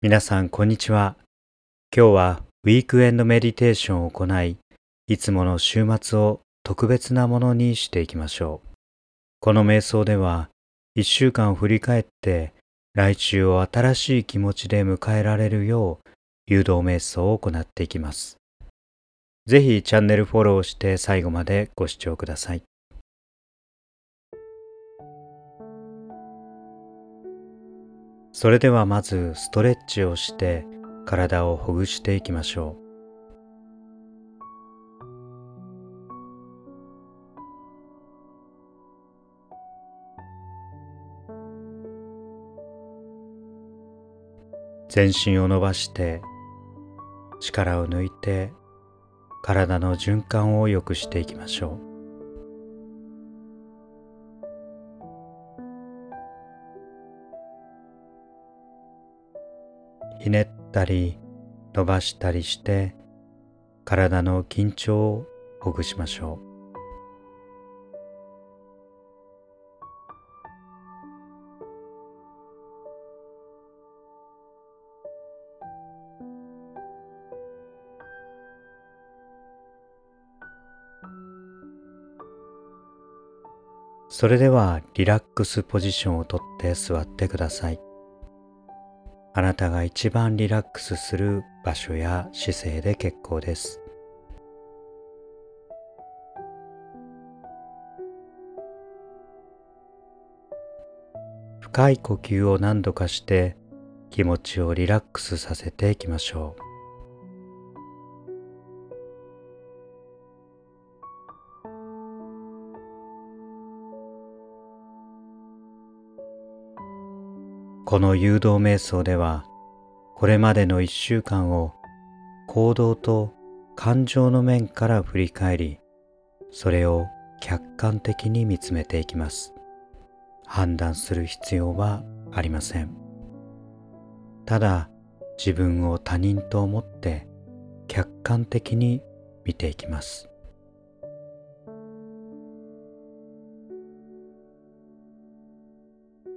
皆さん、こんにちは。今日はウィークエンドメディテーションを行い、いつもの週末を特別なものにしていきましょう。この瞑想では、一週間を振り返って、来週を新しい気持ちで迎えられるよう、誘導瞑想を行っていきます。ぜひチャンネルフォローして最後までご視聴ください。それではまずストレッチをして体をほぐしていきましょう。全身を伸ばして力を抜いて体の循環を良くしていきましょう。ひねったり伸ばしたりして体の緊張をほぐしましょうそれではリラックスポジションをとって座ってください。あなたが一番リラックスする場所や姿勢で結構です。深い呼吸を何度かして気持ちをリラックスさせていきましょう。この誘導瞑想ではこれまでの一週間を行動と感情の面から振り返りそれを客観的に見つめていきます。判断する必要はありません。ただ自分を他人と思って客観的に見ていきます。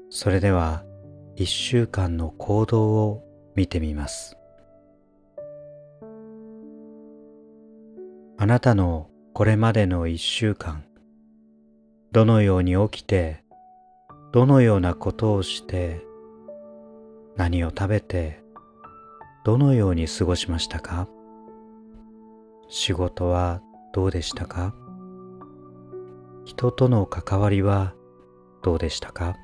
それでは一週間の行動を見てみます。あなたのこれまでの一週間、どのように起きて、どのようなことをして、何を食べて、どのように過ごしましたか？仕事はどうでしたか？人との関わりはどうでしたか？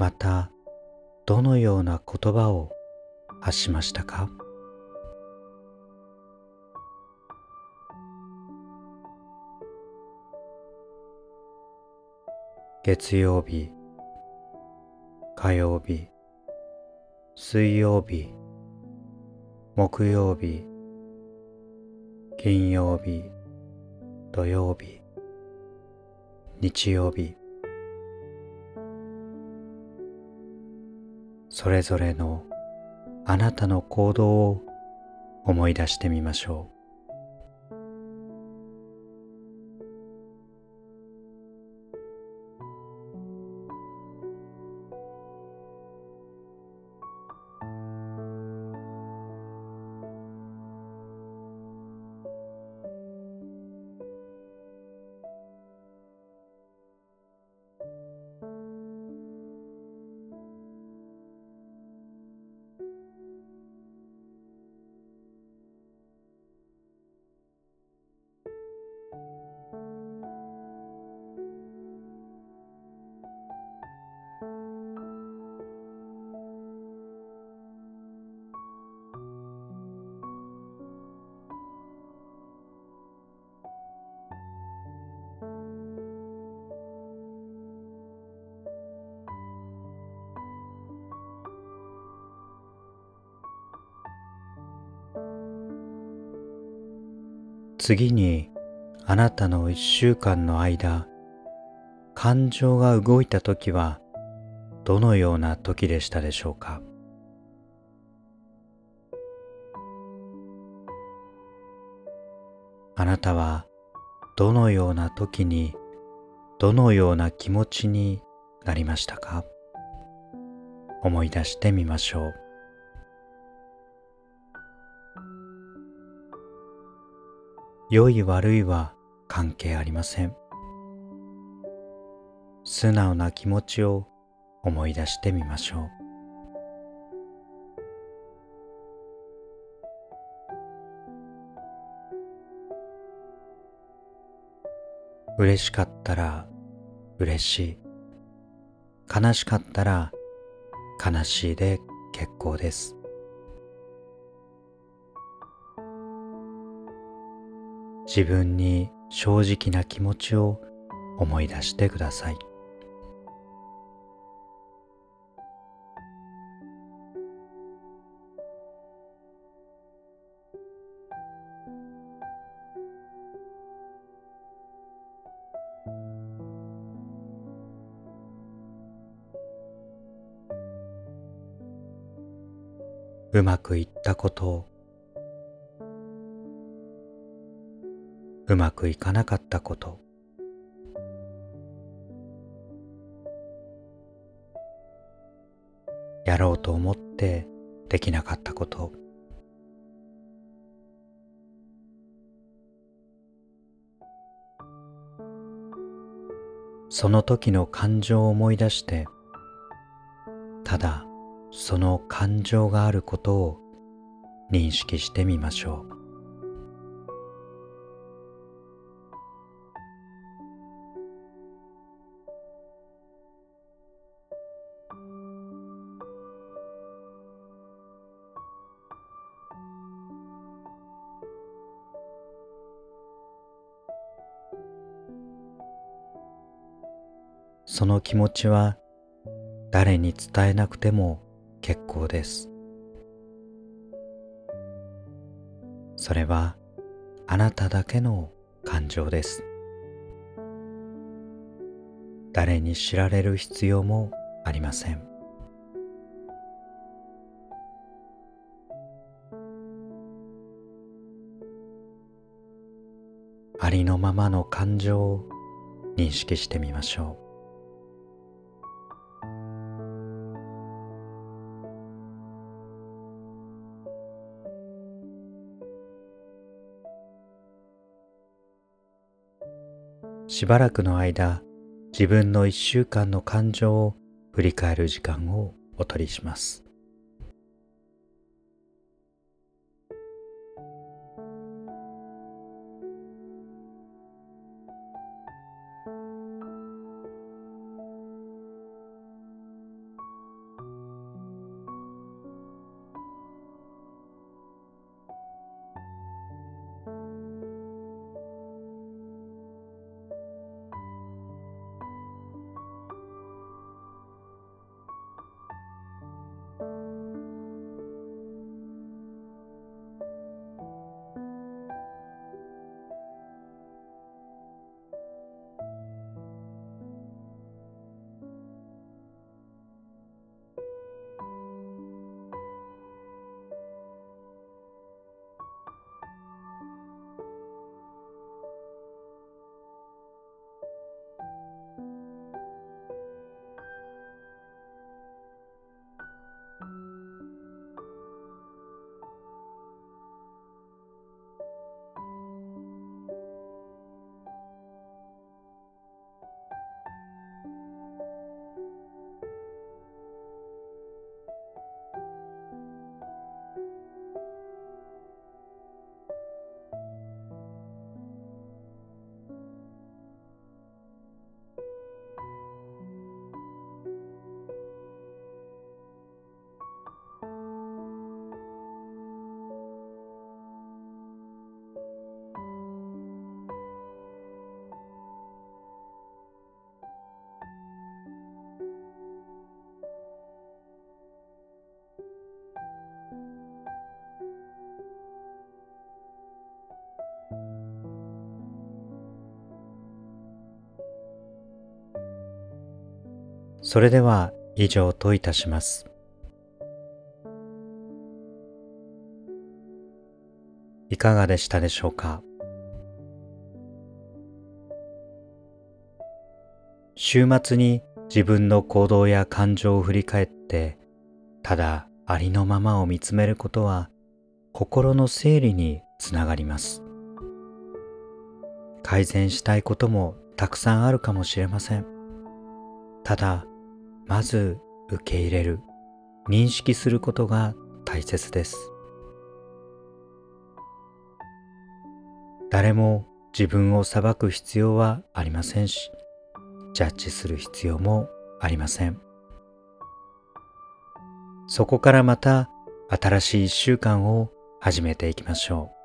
またどのような言葉を発しましたか？月曜日火曜日水曜日木曜日金曜日土曜日日曜日。それぞれのあなたの行動を思い出してみましょう。次にあなたの一週間の間感情が動いた時はどのような時でしたでしょうか？あなたはどのような時にどのような気持ちになりましたか？思い出してみましょう。良い悪いは関係ありません。素直な気持ちを思い出してみましょう。嬉しかったら嬉しい。悲しかったら悲しいで結構です。自分に正直な気持ちを思い出してください。うまくいったことうまくいかなかったこと。やろうと思ってできなかったこと。その時の感情を思い出してただその感情があることを認識してみましょう。その気持ちは誰に伝えなくても結構です。それはあなただけの感情です。誰に知られる必要もありません。ありのままの感情を認識してみましょう。しばらくの間自分の一週間の感情を振り返る時間をお取りします。Bye. それでは以上といたします。いかがでしたでしょうか？週末に自分の行動や感情を振り返ってただありのままを見つめることは心の整理につながります。改善したいこともたくさんあるかもしれません。ただまず受け入れる。認識することが大切です。誰も自分を裁く必要はありませんしジャッジする必要もありません。そこからまた新しい一週間を始めていきましょう。